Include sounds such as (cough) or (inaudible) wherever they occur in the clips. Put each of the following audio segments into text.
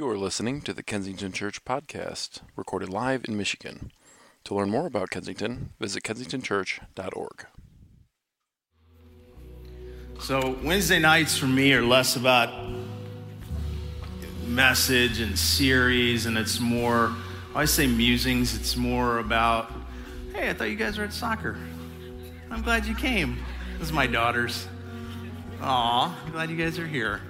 You are listening to the Kensington Church podcast, recorded live in Michigan. To learn more about Kensington, visit kensingtonchurch.org. So, Wednesday nights for me are less about message and series, and it's more, I say musings, it's more about, hey, I thought you guys were at soccer. I'm glad you came. This is my daughters. Aw, glad you guys are here.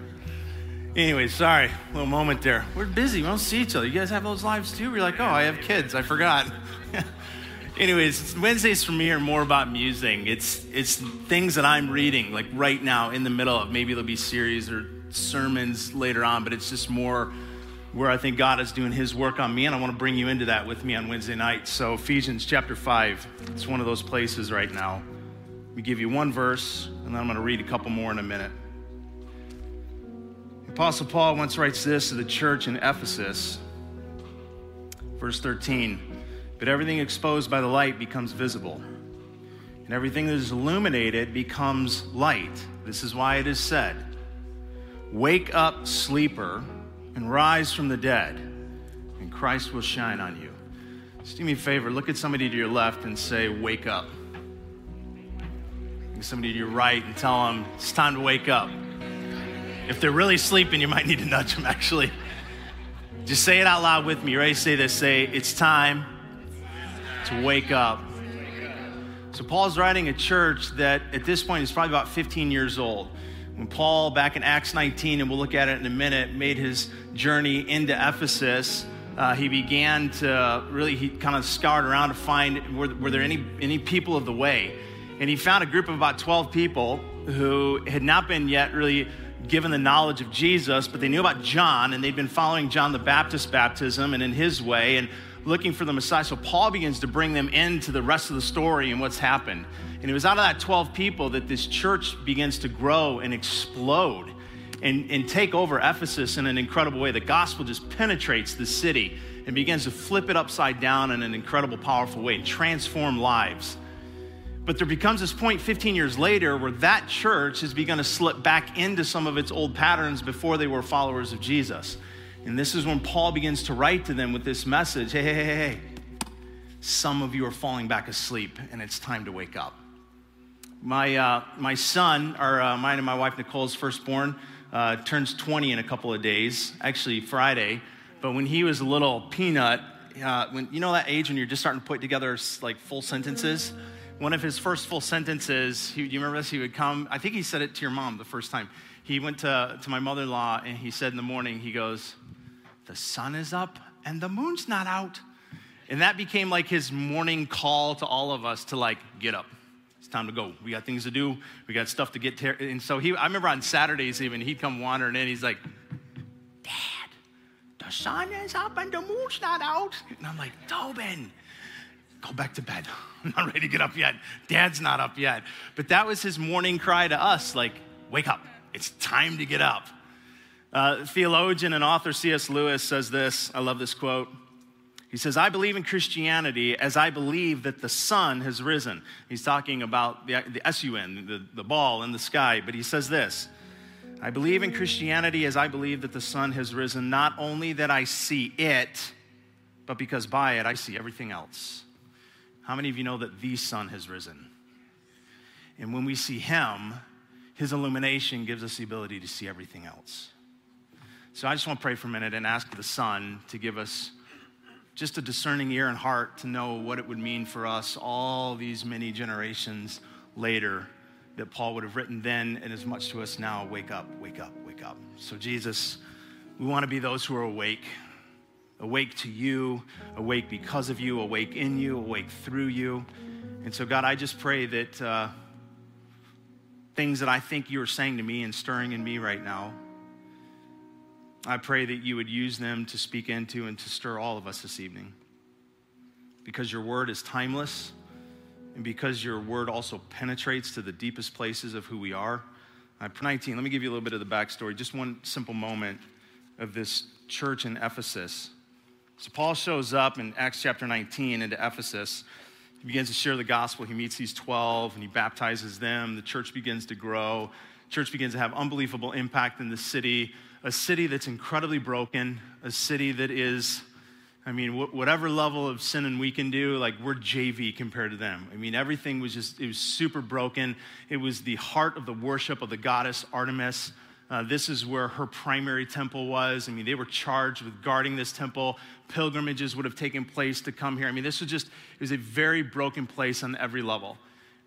Anyway, sorry, little moment there. We're busy. We don't see each other. You guys have those lives too? We're like, oh, I have kids. I forgot. (laughs) Anyways, Wednesdays for me are more about musing. It's it's things that I'm reading, like right now in the middle of. Maybe there'll be series or sermons later on, but it's just more where I think God is doing His work on me, and I want to bring you into that with me on Wednesday night. So Ephesians chapter five, it's one of those places right now. We give you one verse, and then I'm going to read a couple more in a minute. Apostle Paul once writes this to the church in Ephesus, verse 13 But everything exposed by the light becomes visible, and everything that is illuminated becomes light. This is why it is said, Wake up, sleeper, and rise from the dead, and Christ will shine on you. Just do me a favor, look at somebody to your left and say, Wake up. Look at somebody to your right and tell them, It's time to wake up. If they're really sleeping, you might need to nudge them, actually. Just say it out loud with me. You ready? to Say this. Say, it's time to wake up. So, Paul's writing a church that at this point is probably about 15 years old. When Paul, back in Acts 19, and we'll look at it in a minute, made his journey into Ephesus, uh, he began to really, he kind of scoured around to find were, were there any, any people of the way. And he found a group of about 12 people who had not been yet really given the knowledge of Jesus, but they knew about John and they'd been following John the Baptist baptism and in his way and looking for the Messiah. So Paul begins to bring them into the rest of the story and what's happened. And it was out of that 12 people that this church begins to grow and explode and, and take over Ephesus in an incredible way. The gospel just penetrates the city and begins to flip it upside down in an incredible, powerful way and transform lives. But there becomes this point 15 years later where that church has begun to slip back into some of its old patterns before they were followers of Jesus. And this is when Paul begins to write to them with this message hey, hey, hey, hey, some of you are falling back asleep and it's time to wake up. My, uh, my son, or uh, mine and my wife Nicole's firstborn, uh, turns 20 in a couple of days, actually Friday. But when he was a little peanut, uh, when you know that age when you're just starting to put together like full sentences, one of his first full sentences, he, you remember this? He would come, I think he said it to your mom the first time. He went to, to my mother in law and he said in the morning, he goes, The sun is up and the moon's not out. And that became like his morning call to all of us to like, get up. It's time to go. We got things to do. We got stuff to get to. And so he, I remember on Saturdays even, he'd come wandering in. He's like, Dad, the sun is up and the moon's not out. And I'm like, Tobin, go back to bed. (laughs) I'm not ready to get up yet. Dad's not up yet. But that was his morning cry to us like, wake up. It's time to get up. Uh, theologian and author C.S. Lewis says this. I love this quote. He says, I believe in Christianity as I believe that the sun has risen. He's talking about the, the S-U-N, the, the ball in the sky, but he says this I believe in Christianity as I believe that the sun has risen, not only that I see it, but because by it I see everything else. How many of you know that the sun has risen? And when we see him, his illumination gives us the ability to see everything else. So I just want to pray for a minute and ask the sun to give us just a discerning ear and heart to know what it would mean for us all these many generations later that Paul would have written then and as much to us now wake up, wake up, wake up. So, Jesus, we want to be those who are awake awake to you, awake because of you, awake in you, awake through you. And so, God, I just pray that uh, things that I think you are saying to me and stirring in me right now, I pray that you would use them to speak into and to stir all of us this evening. Because your word is timeless, and because your word also penetrates to the deepest places of who we are. I, 19, let me give you a little bit of the backstory, just one simple moment of this church in Ephesus. So Paul shows up in Acts chapter 19 into Ephesus. He begins to share the gospel. He meets these 12 and he baptizes them. The church begins to grow. Church begins to have unbelievable impact in the city. a city that's incredibly broken, a city that is, I mean, wh- whatever level of sinning we can do, like we're JV compared to them. I mean, everything was just, it was super broken. It was the heart of the worship of the goddess Artemis. Uh, this is where her primary temple was. I mean, they were charged with guarding this temple. Pilgrimages would have taken place to come here. I mean, this was just, it was a very broken place on every level.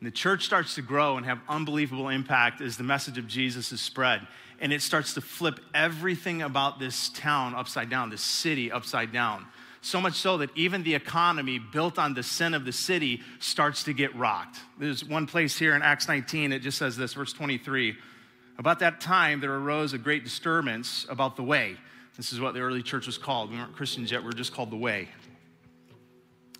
And the church starts to grow and have unbelievable impact as the message of Jesus is spread. And it starts to flip everything about this town upside down, this city upside down. So much so that even the economy built on the sin of the city starts to get rocked. There's one place here in Acts 19, it just says this, verse 23. About that time, there arose a great disturbance about the way. This is what the early church was called. We weren't Christians yet, we were just called the way.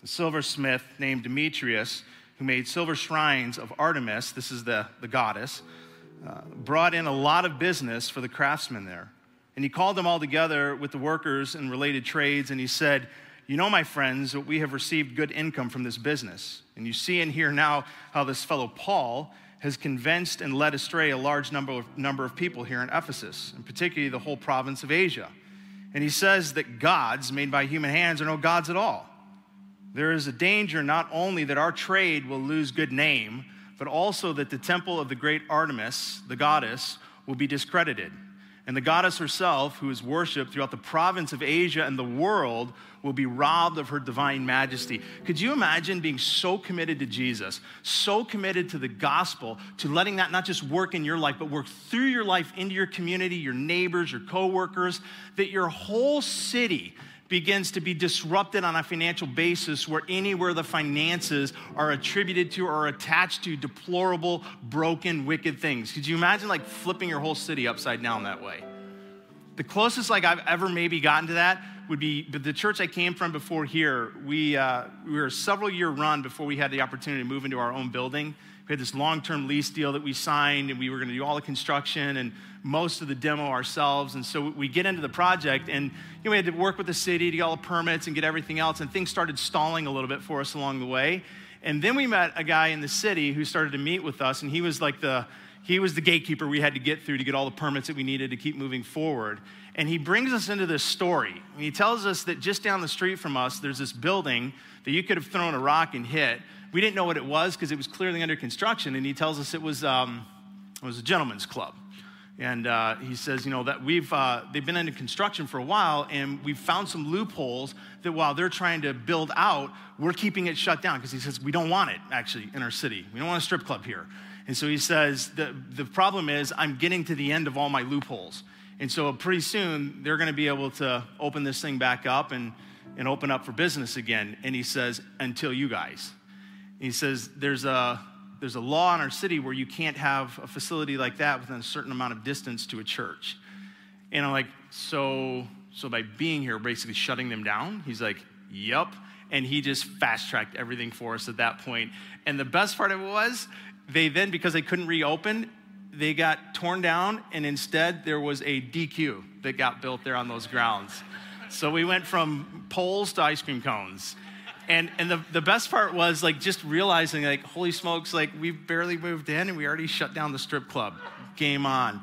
A silversmith named Demetrius, who made silver shrines of Artemis, this is the, the goddess, uh, brought in a lot of business for the craftsmen there. And he called them all together with the workers and related trades, and he said, You know, my friends, we have received good income from this business. And you see and hear now how this fellow Paul has convinced and led astray a large number of, number of people here in Ephesus, and particularly the whole province of Asia. And he says that gods made by human hands are no gods at all. There is a danger not only that our trade will lose good name, but also that the temple of the great Artemis, the goddess, will be discredited. And the goddess herself, who is worshiped throughout the province of Asia and the world, will be robbed of her divine majesty. Could you imagine being so committed to Jesus, so committed to the gospel, to letting that not just work in your life, but work through your life into your community, your neighbors, your coworkers, that your whole city begins to be disrupted on a financial basis where anywhere the finances are attributed to or attached to deplorable, broken, wicked things. Could you imagine like flipping your whole city upside down that way? The closest like I've ever maybe gotten to that would be the church I came from before here. We, uh, we were a several year run before we had the opportunity to move into our own building. We had this long term lease deal that we signed, and we were going to do all the construction and most of the demo ourselves. And so we get into the project, and you know, we had to work with the city to get all the permits and get everything else, and things started stalling a little bit for us along the way. And then we met a guy in the city who started to meet with us, and he was like the he was the gatekeeper we had to get through to get all the permits that we needed to keep moving forward. And he brings us into this story. And he tells us that just down the street from us, there's this building that you could have thrown a rock and hit. We didn't know what it was because it was clearly under construction. And he tells us it was, um, it was a gentleman's club. And uh, he says, you know, that we've, uh, they've been under construction for a while, and we've found some loopholes that while they're trying to build out, we're keeping it shut down because he says, we don't want it actually in our city. We don't want a strip club here. And so he says, the, the problem is I'm getting to the end of all my loopholes. And so pretty soon they're going to be able to open this thing back up and, and open up for business again. And he says, until you guys. He says, there's a, there's a law in our city where you can't have a facility like that within a certain amount of distance to a church. And I'm like, so, so by being here, basically shutting them down? He's like, yep. And he just fast tracked everything for us at that point. And the best part of it was, they then, because they couldn't reopen, they got torn down, and instead there was a DQ that got built there on those grounds. So we went from poles to ice cream cones. And, and the, the best part was like just realizing like holy smokes like we barely moved in and we already shut down the strip club. Game on.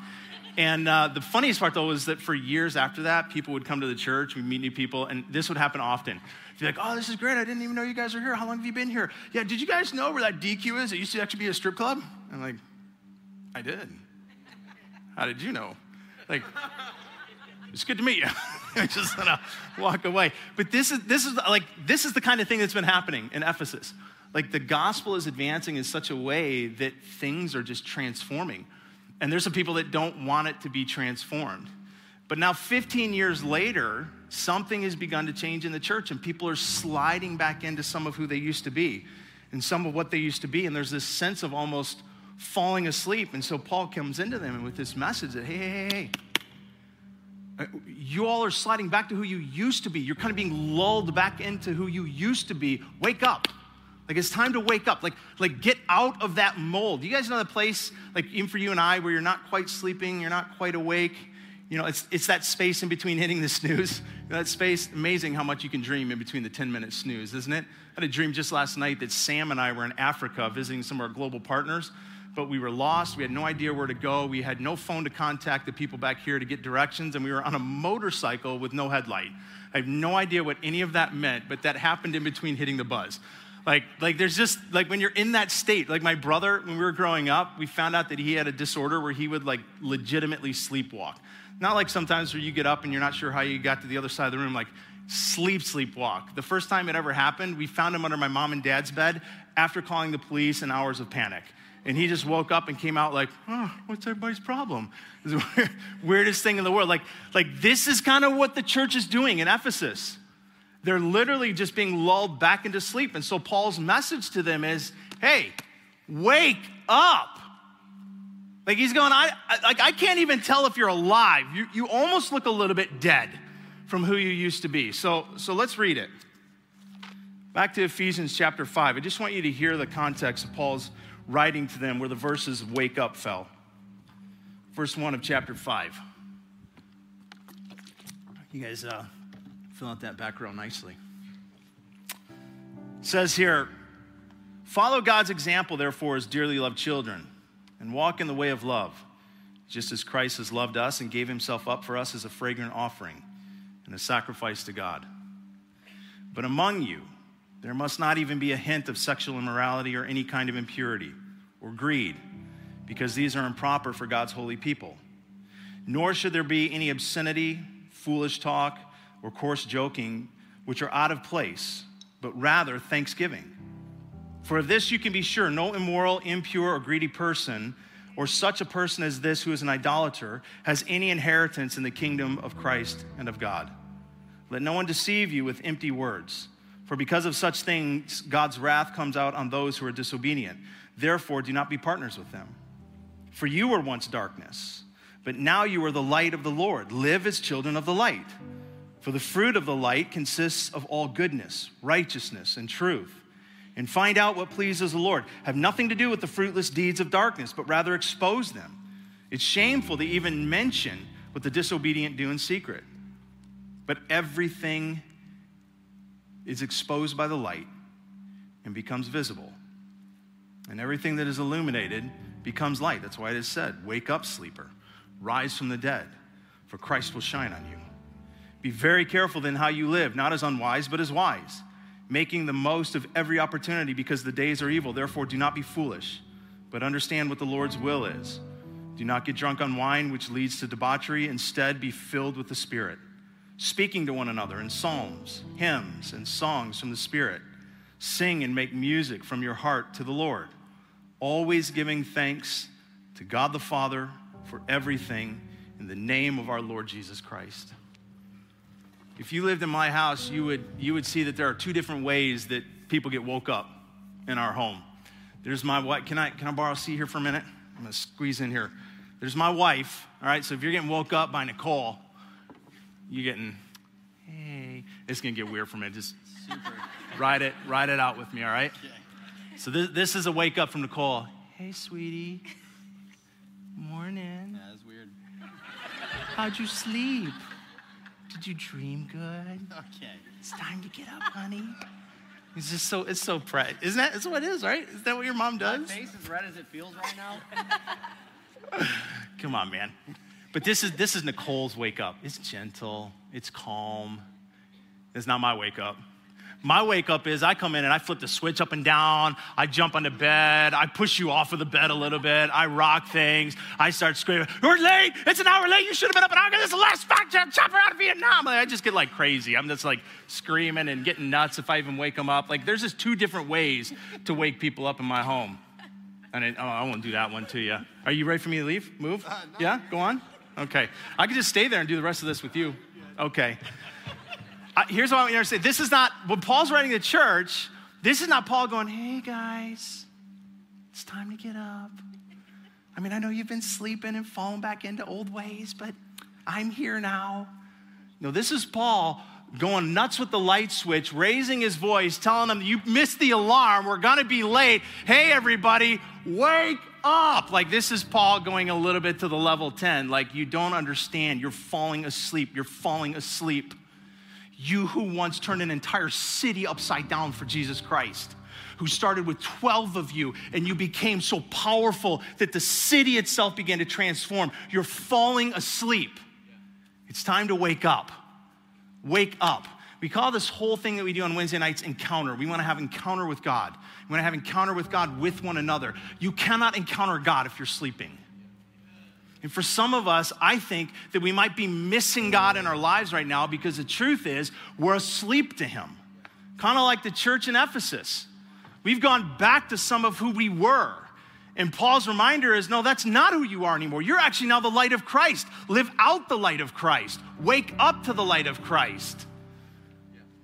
And uh, the funniest part though was that for years after that people would come to the church we'd meet new people and this would happen often. Be like oh this is great. I didn't even know you guys are here. How long have you been here? Yeah did you guys know where that dq is? It used to actually be a strip club? I'm like i did. How did you know? Like it's good to meet you. (laughs) I just gonna walk away. But this is this is like this is the kind of thing that's been happening in Ephesus. Like the gospel is advancing in such a way that things are just transforming. And there's some people that don't want it to be transformed. But now 15 years later, something has begun to change in the church and people are sliding back into some of who they used to be and some of what they used to be and there's this sense of almost falling asleep. And so Paul comes into them with this message that hey, hey, hey, hey Uh, you all are sliding back to who you used to be. You're kind of being lulled back into who you used to be. Wake up. Like it's time to wake up. Like, like get out of that mold. You guys know that place, like even for you and I, where you're not quite sleeping, you're not quite awake. You know, it's, it's that space in between hitting the snooze. (laughs) that space, amazing how much you can dream in between the 10 minute snooze, isn't it? I had a dream just last night that Sam and I were in Africa visiting some of our global partners but we were lost. We had no idea where to go. We had no phone to contact the people back here to get directions, and we were on a motorcycle with no headlight. I have no idea what any of that meant, but that happened in between hitting the buzz. Like, like there's just like when you're in that state, like my brother, when we were growing up, we found out that he had a disorder where he would like legitimately sleepwalk. Not like sometimes where you get up and you're not sure how you got to the other side of the room, like sleep, sleepwalk. The first time it ever happened, we found him under my mom and dad's bed after calling the police and hours of panic. And he just woke up and came out like, oh, what's everybody's problem? (laughs) weirdest thing in the world. Like, like this is kind of what the church is doing in Ephesus. They're literally just being lulled back into sleep. And so Paul's message to them is, hey, wake up. Like he's going, I, I like I can't even tell if you're alive. You, you almost look a little bit dead from who you used to be. So, so let's read it. Back to Ephesians chapter 5. I just want you to hear the context of Paul's writing to them where the verses wake up fell. Verse 1 of chapter 5. You guys uh, fill out that background nicely. It says here, follow God's example, therefore, as dearly loved children, and walk in the way of love, just as Christ has loved us and gave himself up for us as a fragrant offering and a sacrifice to God. But among you, there must not even be a hint of sexual immorality or any kind of impurity or greed, because these are improper for God's holy people. Nor should there be any obscenity, foolish talk, or coarse joking, which are out of place, but rather thanksgiving. For of this you can be sure no immoral, impure, or greedy person, or such a person as this who is an idolater, has any inheritance in the kingdom of Christ and of God. Let no one deceive you with empty words. For because of such things, God's wrath comes out on those who are disobedient. Therefore, do not be partners with them. For you were once darkness, but now you are the light of the Lord. Live as children of the light. For the fruit of the light consists of all goodness, righteousness, and truth. And find out what pleases the Lord. Have nothing to do with the fruitless deeds of darkness, but rather expose them. It's shameful to even mention what the disobedient do in secret. But everything is exposed by the light and becomes visible. And everything that is illuminated becomes light. That's why it is said, Wake up, sleeper, rise from the dead, for Christ will shine on you. Be very careful then how you live, not as unwise, but as wise, making the most of every opportunity because the days are evil. Therefore, do not be foolish, but understand what the Lord's will is. Do not get drunk on wine, which leads to debauchery. Instead, be filled with the Spirit speaking to one another in psalms, hymns, and songs from the Spirit. Sing and make music from your heart to the Lord, always giving thanks to God the Father for everything in the name of our Lord Jesus Christ. If you lived in my house, you would, you would see that there are two different ways that people get woke up in our home. There's my wife. Can I, can I borrow a seat here for a minute? I'm going to squeeze in here. There's my wife. All right, so if you're getting woke up by Nicole, you getting, hey, it's gonna get weird for me. Just Super. ride it, ride it out with me, all right? Okay. So this, this is a wake up from Nicole. Hey, sweetie. Morning. Yeah, that's weird. How'd you sleep? Did you dream good? Okay. It's time to get up, honey. It's just so it's so bright. Isn't that that's what it is, right? Is that what your mom does? My face as red as it feels right now. (laughs) Come on, man. But this is, this is Nicole's wake up. It's gentle, it's calm. It's not my wake up. My wake up is I come in and I flip the switch up and down. I jump on the bed. I push you off of the bed a little bit. I rock things. I start screaming, You're late. It's an hour late. You should have been up an hour. Ago. This is the last factor. Chopper out of Vietnam. I just get like crazy. I'm just like screaming and getting nuts if I even wake them up. Like there's just two different ways to wake people up in my home. And it, oh, I won't do that one to you. Are you ready for me to leave? Move? Uh, no. Yeah? Go on. Okay. I could just stay there and do the rest of this with you. Okay. Uh, here's what I want you to say. This is not, when Paul's writing the church, this is not Paul going, hey guys, it's time to get up. I mean, I know you've been sleeping and falling back into old ways, but I'm here now. No, this is Paul going nuts with the light switch, raising his voice, telling them, You missed the alarm. We're going to be late. Hey, everybody, wake up. Like, this is Paul going a little bit to the level 10. Like, you don't understand. You're falling asleep. You're falling asleep. You who once turned an entire city upside down for Jesus Christ who started with 12 of you and you became so powerful that the city itself began to transform. You're falling asleep. It's time to wake up. Wake up. We call this whole thing that we do on Wednesday nights encounter. We want to have encounter with God. We want to have encounter with God with one another. You cannot encounter God if you're sleeping. And for some of us, I think that we might be missing God in our lives right now because the truth is we're asleep to Him. Kind of like the church in Ephesus. We've gone back to some of who we were. And Paul's reminder is no, that's not who you are anymore. You're actually now the light of Christ. Live out the light of Christ. Wake up to the light of Christ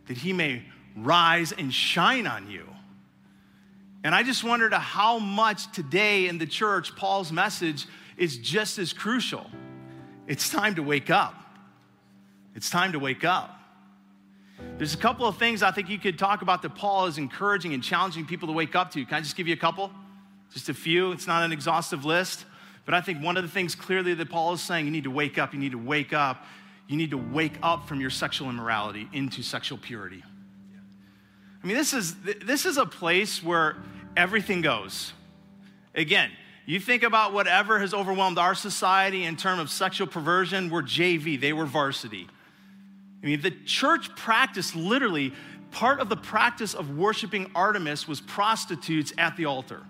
that he may rise and shine on you. And I just wondered how much today in the church Paul's message is just as crucial. It's time to wake up. It's time to wake up. There's a couple of things I think you could talk about that Paul is encouraging and challenging people to wake up to. Can I just give you a couple? Just a few. It's not an exhaustive list. But I think one of the things clearly that Paul is saying, you need to wake up, you need to wake up, you need to wake up from your sexual immorality into sexual purity. I mean, this is, this is a place where everything goes. Again, you think about whatever has overwhelmed our society in terms of sexual perversion, we're JV, they were varsity. I mean, the church practice literally, part of the practice of worshiping Artemis was prostitutes at the altar.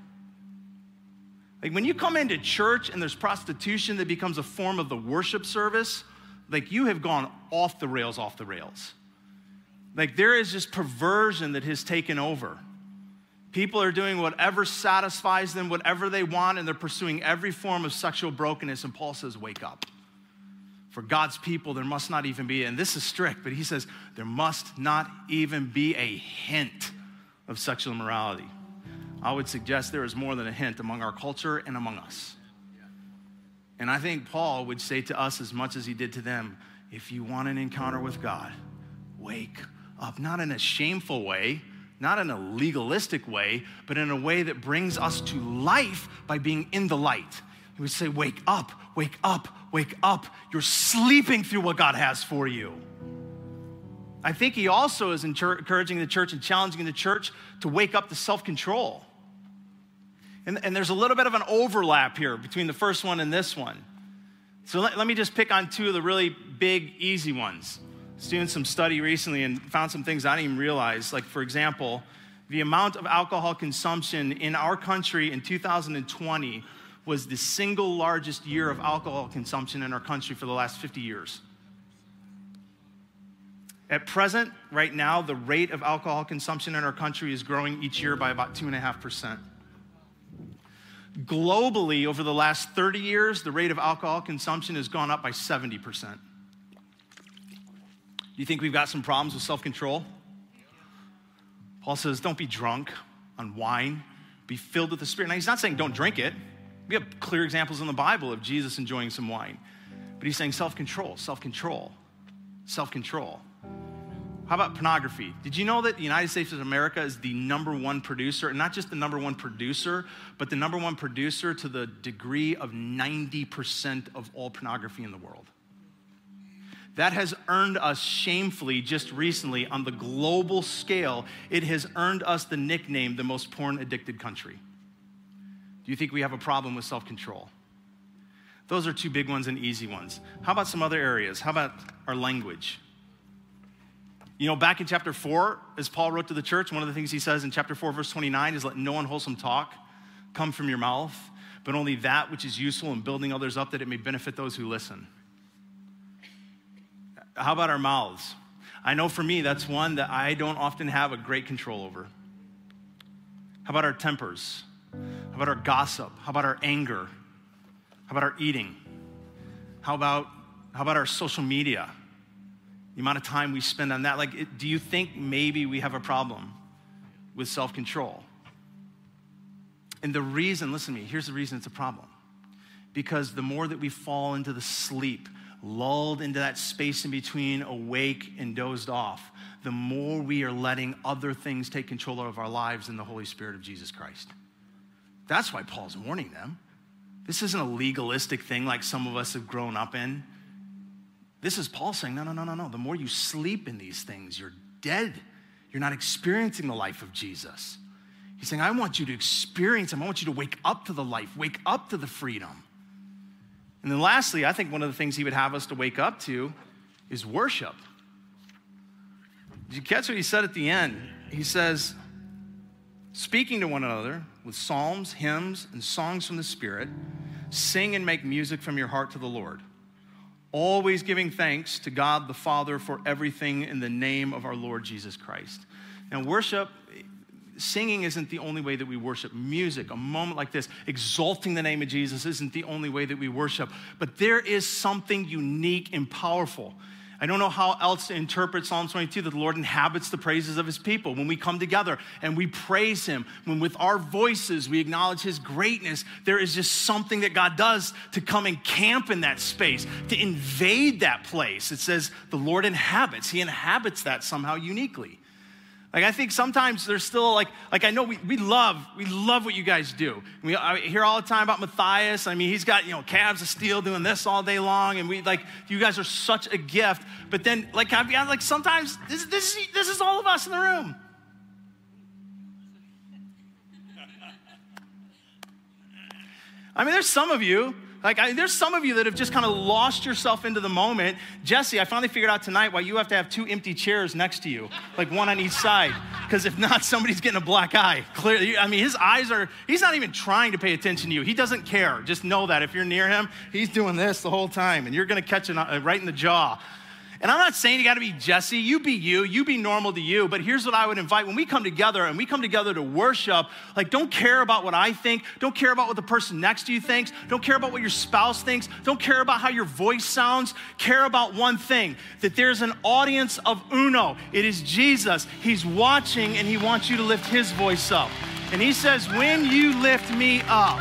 Like when you come into church and there's prostitution that becomes a form of the worship service, like you have gone off the rails, off the rails. Like there is this perversion that has taken over. People are doing whatever satisfies them, whatever they want, and they're pursuing every form of sexual brokenness. And Paul says, Wake up. For God's people, there must not even be, and this is strict, but he says, there must not even be a hint of sexual immorality. I would suggest there is more than a hint among our culture and among us. And I think Paul would say to us as much as he did to them if you want an encounter with God, wake up. Not in a shameful way, not in a legalistic way, but in a way that brings us to life by being in the light. He would say, Wake up, wake up, wake up. You're sleeping through what God has for you. I think he also is encouraging the church and challenging the church to wake up to self control. And, and there's a little bit of an overlap here between the first one and this one. So let, let me just pick on two of the really big, easy ones. I was doing some study recently and found some things I didn't even realize. Like, for example, the amount of alcohol consumption in our country in 2020 was the single largest year of alcohol consumption in our country for the last 50 years. At present, right now, the rate of alcohol consumption in our country is growing each year by about 2.5%. Globally, over the last 30 years, the rate of alcohol consumption has gone up by 70%. Do you think we've got some problems with self control? Paul says, don't be drunk on wine, be filled with the Spirit. Now, he's not saying don't drink it. We have clear examples in the Bible of Jesus enjoying some wine. But he's saying self control, self control, self control. How about pornography? Did you know that the United States of America is the number one producer, and not just the number one producer, but the number one producer to the degree of 90% of all pornography in the world? That has earned us shamefully just recently on the global scale, it has earned us the nickname the most porn addicted country. Do you think we have a problem with self control? Those are two big ones and easy ones. How about some other areas? How about our language? You know, back in chapter 4, as Paul wrote to the church, one of the things he says in chapter 4, verse 29 is let no unwholesome talk come from your mouth, but only that which is useful in building others up that it may benefit those who listen. How about our mouths? I know for me, that's one that I don't often have a great control over. How about our tempers? How about our gossip? How about our anger? How about our eating? How about, how about our social media? The amount of time we spend on that. Like, do you think maybe we have a problem with self control? And the reason, listen to me, here's the reason it's a problem. Because the more that we fall into the sleep, lulled into that space in between awake and dozed off, the more we are letting other things take control of our lives than the Holy Spirit of Jesus Christ. That's why Paul's warning them. This isn't a legalistic thing like some of us have grown up in. This is Paul saying, no, no, no, no, no. The more you sleep in these things, you're dead. You're not experiencing the life of Jesus. He's saying, I want you to experience Him. I want you to wake up to the life, wake up to the freedom. And then lastly, I think one of the things He would have us to wake up to is worship. Did you catch what He said at the end? He says, speaking to one another with psalms, hymns, and songs from the Spirit, sing and make music from your heart to the Lord always giving thanks to God the Father for everything in the name of our Lord Jesus Christ. Now, worship, singing isn't the only way that we worship. Music, a moment like this, exalting the name of Jesus isn't the only way that we worship. But there is something unique and powerful I don't know how else to interpret Psalm 22 that the Lord inhabits the praises of his people. When we come together and we praise him, when with our voices we acknowledge his greatness, there is just something that God does to come and camp in that space, to invade that place. It says the Lord inhabits, he inhabits that somehow uniquely. Like I think sometimes there's still like like I know we, we love we love what you guys do. We I hear all the time about Matthias. I mean, he's got you know calves of steel doing this all day long, and we like you guys are such a gift. But then like I mean, like sometimes this this is, this is all of us in the room. I mean, there's some of you like, I, there's some of you that have just kind of lost yourself into the moment. Jesse, I finally figured out tonight why you have to have two empty chairs next to you, like one on each side. Because if not, somebody's getting a black eye. Clearly, I mean, his eyes are, he's not even trying to pay attention to you. He doesn't care. Just know that if you're near him, he's doing this the whole time, and you're going to catch it uh, right in the jaw. And I'm not saying you got to be Jesse. You be you. You be normal to you. But here's what I would invite when we come together and we come together to worship, like, don't care about what I think. Don't care about what the person next to you thinks. Don't care about what your spouse thinks. Don't care about how your voice sounds. Care about one thing that there's an audience of uno. It is Jesus. He's watching and he wants you to lift his voice up. And he says, When you lift me up,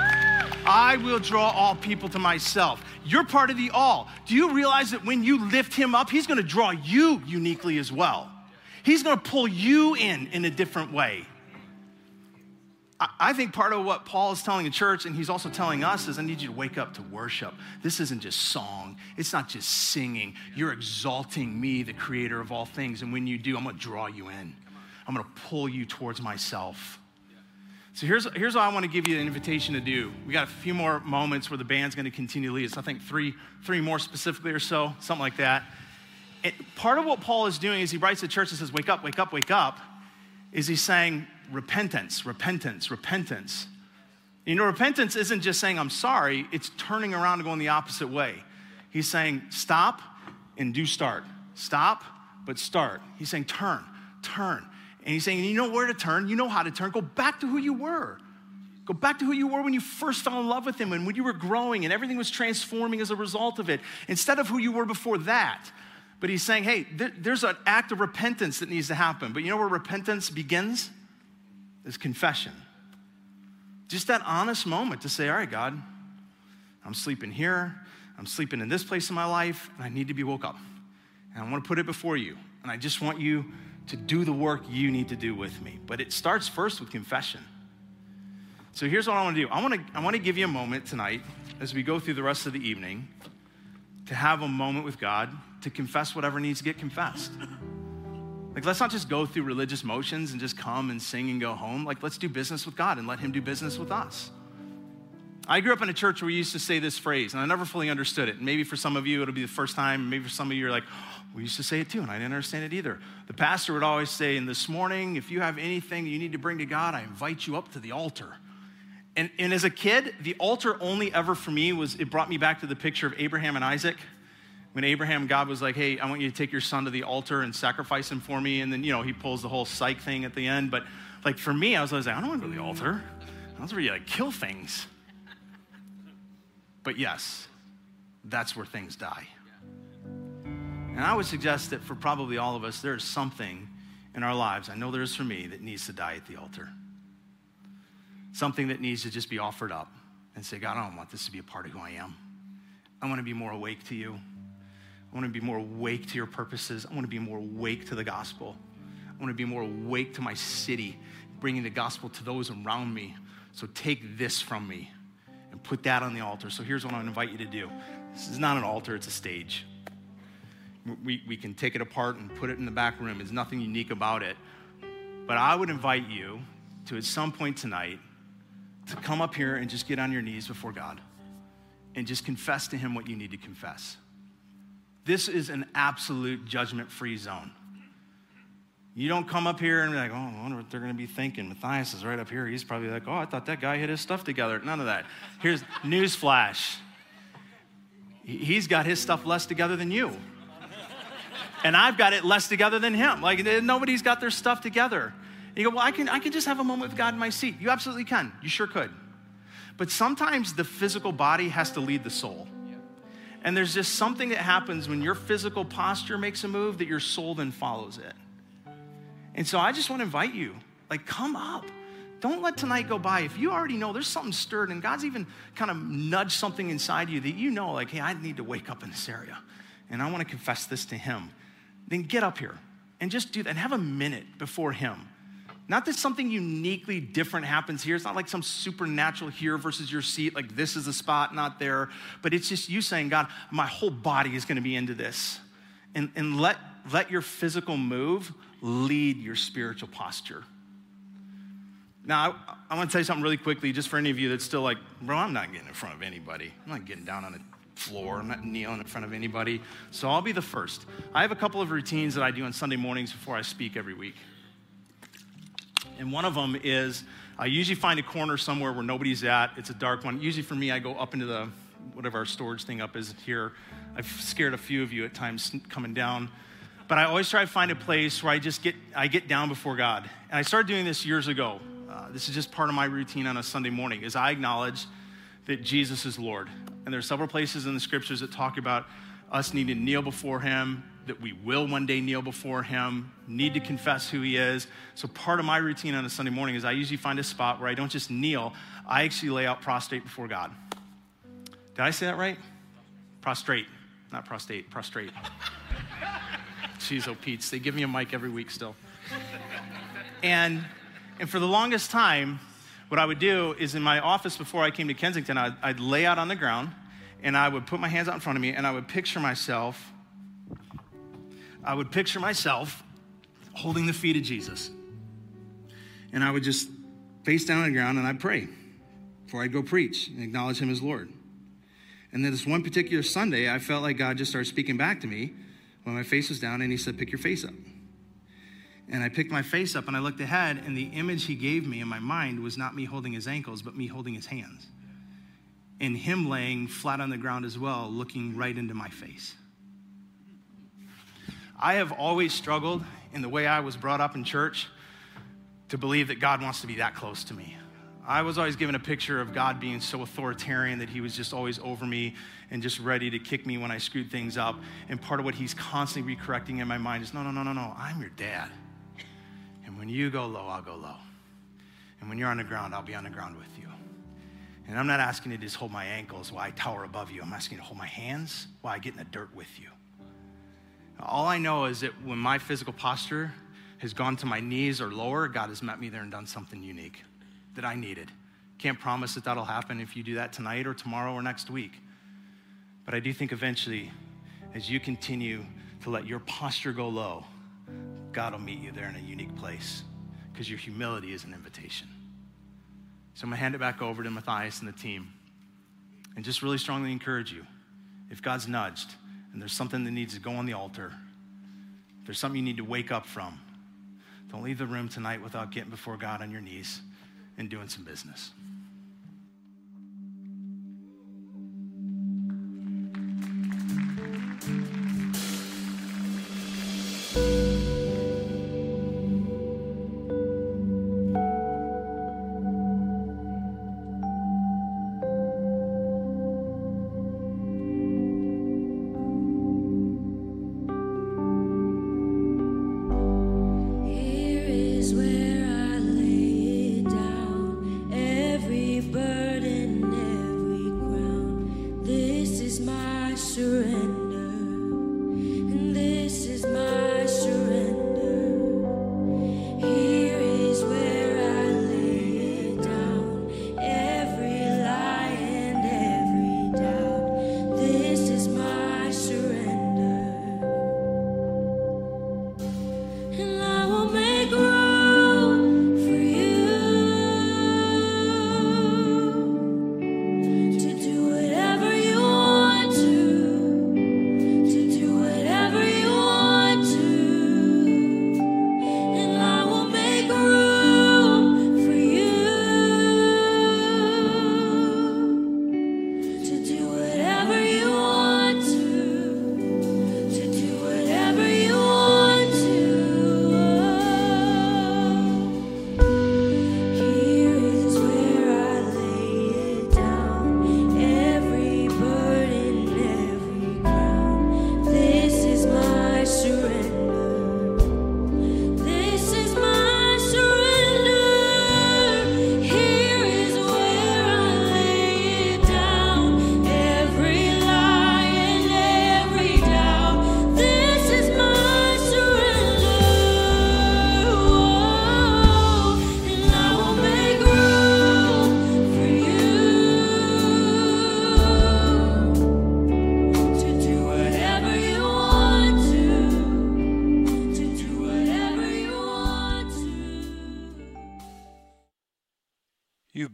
I will draw all people to myself. You're part of the all. Do you realize that when you lift him up, he's to draw you uniquely as well? He's to pull you in in a different way. I think part of what Paul is telling the church, and he's also telling us, is I need you to wake up to worship. This isn't just song, it's not just singing. You're exalting me, the creator of all things. And when you do, I'm going to draw you in, I'm going to pull you towards myself. So here's, here's what I want to give you an invitation to do. We got a few more moments where the band's going to continue to lead us. I think three, three more specifically or so, something like that. Part of what Paul is doing is he writes to the church and says, Wake up, wake up, wake up, is he's saying repentance, repentance, repentance. You know, repentance isn't just saying I'm sorry, it's turning around and going the opposite way. He's saying stop and do start. Stop, but start. He's saying turn, turn. And he's saying, you know where to turn, you know how to turn. Go back to who you were. Go back to who you were when you first fell in love with him and when you were growing and everything was transforming as a result of it, instead of who you were before that. But he's saying, hey, there's an act of repentance that needs to happen. But you know where repentance begins? Is confession. Just that honest moment to say, all right, God, I'm sleeping here, I'm sleeping in this place in my life, and I need to be woke up. And I want to put it before you. And I just want you to do the work you need to do with me. But it starts first with confession. So here's what I want to do I want to, I want to give you a moment tonight as we go through the rest of the evening to have a moment with God to confess whatever needs to get confessed. Like, let's not just go through religious motions and just come and sing and go home. Like, let's do business with God and let Him do business with us. I grew up in a church where we used to say this phrase, and I never fully understood it. And maybe for some of you, it'll be the first time. Maybe for some of you, you're like, oh, we used to say it too, and I didn't understand it either. The pastor would always say, "In this morning, if you have anything you need to bring to God, I invite you up to the altar. And, and as a kid, the altar only ever for me was, it brought me back to the picture of Abraham and Isaac. When Abraham, God was like, hey, I want you to take your son to the altar and sacrifice him for me. And then, you know, he pulls the whole psych thing at the end. But like for me, I was always like, I don't want to go to the altar. That's where you like kill things. But yes, that's where things die. And I would suggest that for probably all of us, there's something in our lives, I know there is for me, that needs to die at the altar. Something that needs to just be offered up and say, God, I don't want this to be a part of who I am. I want to be more awake to you. I want to be more awake to your purposes. I want to be more awake to the gospel. I want to be more awake to my city, bringing the gospel to those around me. So take this from me and put that on the altar. So here's what I invite you to do this is not an altar, it's a stage we, we can take it apart and put it in the back room. There's nothing unique about it. But I would invite you to at some point tonight to come up here and just get on your knees before God and just confess to Him what you need to confess. This is an absolute judgment free zone. You don't come up here and be like, oh, I wonder what they're going to be thinking. Matthias is right up here. He's probably like, oh, I thought that guy had his stuff together. None of that. Here's (laughs) news flash. He's got his stuff less together than you. And I've got it less together than him. Like nobody's got their stuff together. And you go, well, I can, I can just have a moment with God in my seat. You absolutely can. You sure could. But sometimes the physical body has to lead the soul. And there's just something that happens when your physical posture makes a move that your soul then follows it. And so I just want to invite you, like, come up. Don't let tonight go by. If you already know there's something stirred and God's even kind of nudged something inside you that you know, like, hey, I need to wake up in this area and I want to confess this to Him, then get up here and just do that and have a minute before Him. Not that something uniquely different happens here. It's not like some supernatural here versus your seat, like this is the spot, not there. But it's just you saying, God, my whole body is going to be into this. And, and let, let your physical move lead your spiritual posture. Now, I, I want to tell you something really quickly, just for any of you that's still like, bro, I'm not getting in front of anybody. I'm not getting down on the floor. I'm not kneeling in front of anybody. So I'll be the first. I have a couple of routines that I do on Sunday mornings before I speak every week. And one of them is I usually find a corner somewhere where nobody's at. It's a dark one. Usually for me, I go up into the whatever our storage thing up is here. I've scared a few of you at times coming down but I always try to find a place where I just get, I get down before God. And I started doing this years ago. Uh, this is just part of my routine on a Sunday morning, is I acknowledge that Jesus is Lord. And there are several places in the scriptures that talk about us needing to kneel before him, that we will one day kneel before him, need to confess who he is. So part of my routine on a Sunday morning is I usually find a spot where I don't just kneel, I actually lay out prostrate before God. Did I say that right? Prostrate, not prostate, prostrate. Jeez, oh, Pete's. They give me a mic every week still. and, and for the longest time, what I would do is in my office before I came to Kensington, I'd, I'd lay out on the ground and I would put my hands out in front of me and I would picture myself, I would picture myself holding the feet of Jesus. And I would just face down on the ground and I'd pray before I'd go preach and acknowledge him as Lord. And then this one particular Sunday, I felt like God just started speaking back to me when my face was down and he said, Pick your face up. And I picked my face up and I looked ahead, and the image he gave me in my mind was not me holding his ankles, but me holding his hands. And him laying flat on the ground as well, looking right into my face. I have always struggled in the way I was brought up in church to believe that God wants to be that close to me. I was always given a picture of God being so authoritarian that he was just always over me and just ready to kick me when I screwed things up. And part of what he's constantly recorrecting in my mind is no, no, no, no, no, I'm your dad. And when you go low, I'll go low. And when you're on the ground, I'll be on the ground with you. And I'm not asking you to just hold my ankles while I tower above you. I'm asking you to hold my hands while I get in the dirt with you. All I know is that when my physical posture has gone to my knees or lower, God has met me there and done something unique that I needed. Can't promise that that'll happen if you do that tonight or tomorrow or next week. But I do think eventually, as you continue to let your posture go low, God will meet you there in a unique place because your humility is an invitation. So I'm going to hand it back over to Matthias and the team and just really strongly encourage you if God's nudged and there's something that needs to go on the altar, if there's something you need to wake up from, don't leave the room tonight without getting before God on your knees and doing some business. surrender.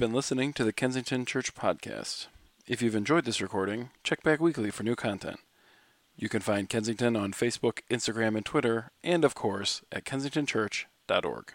Been listening to the Kensington Church Podcast. If you've enjoyed this recording, check back weekly for new content. You can find Kensington on Facebook, Instagram, and Twitter, and of course at kensingtonchurch.org.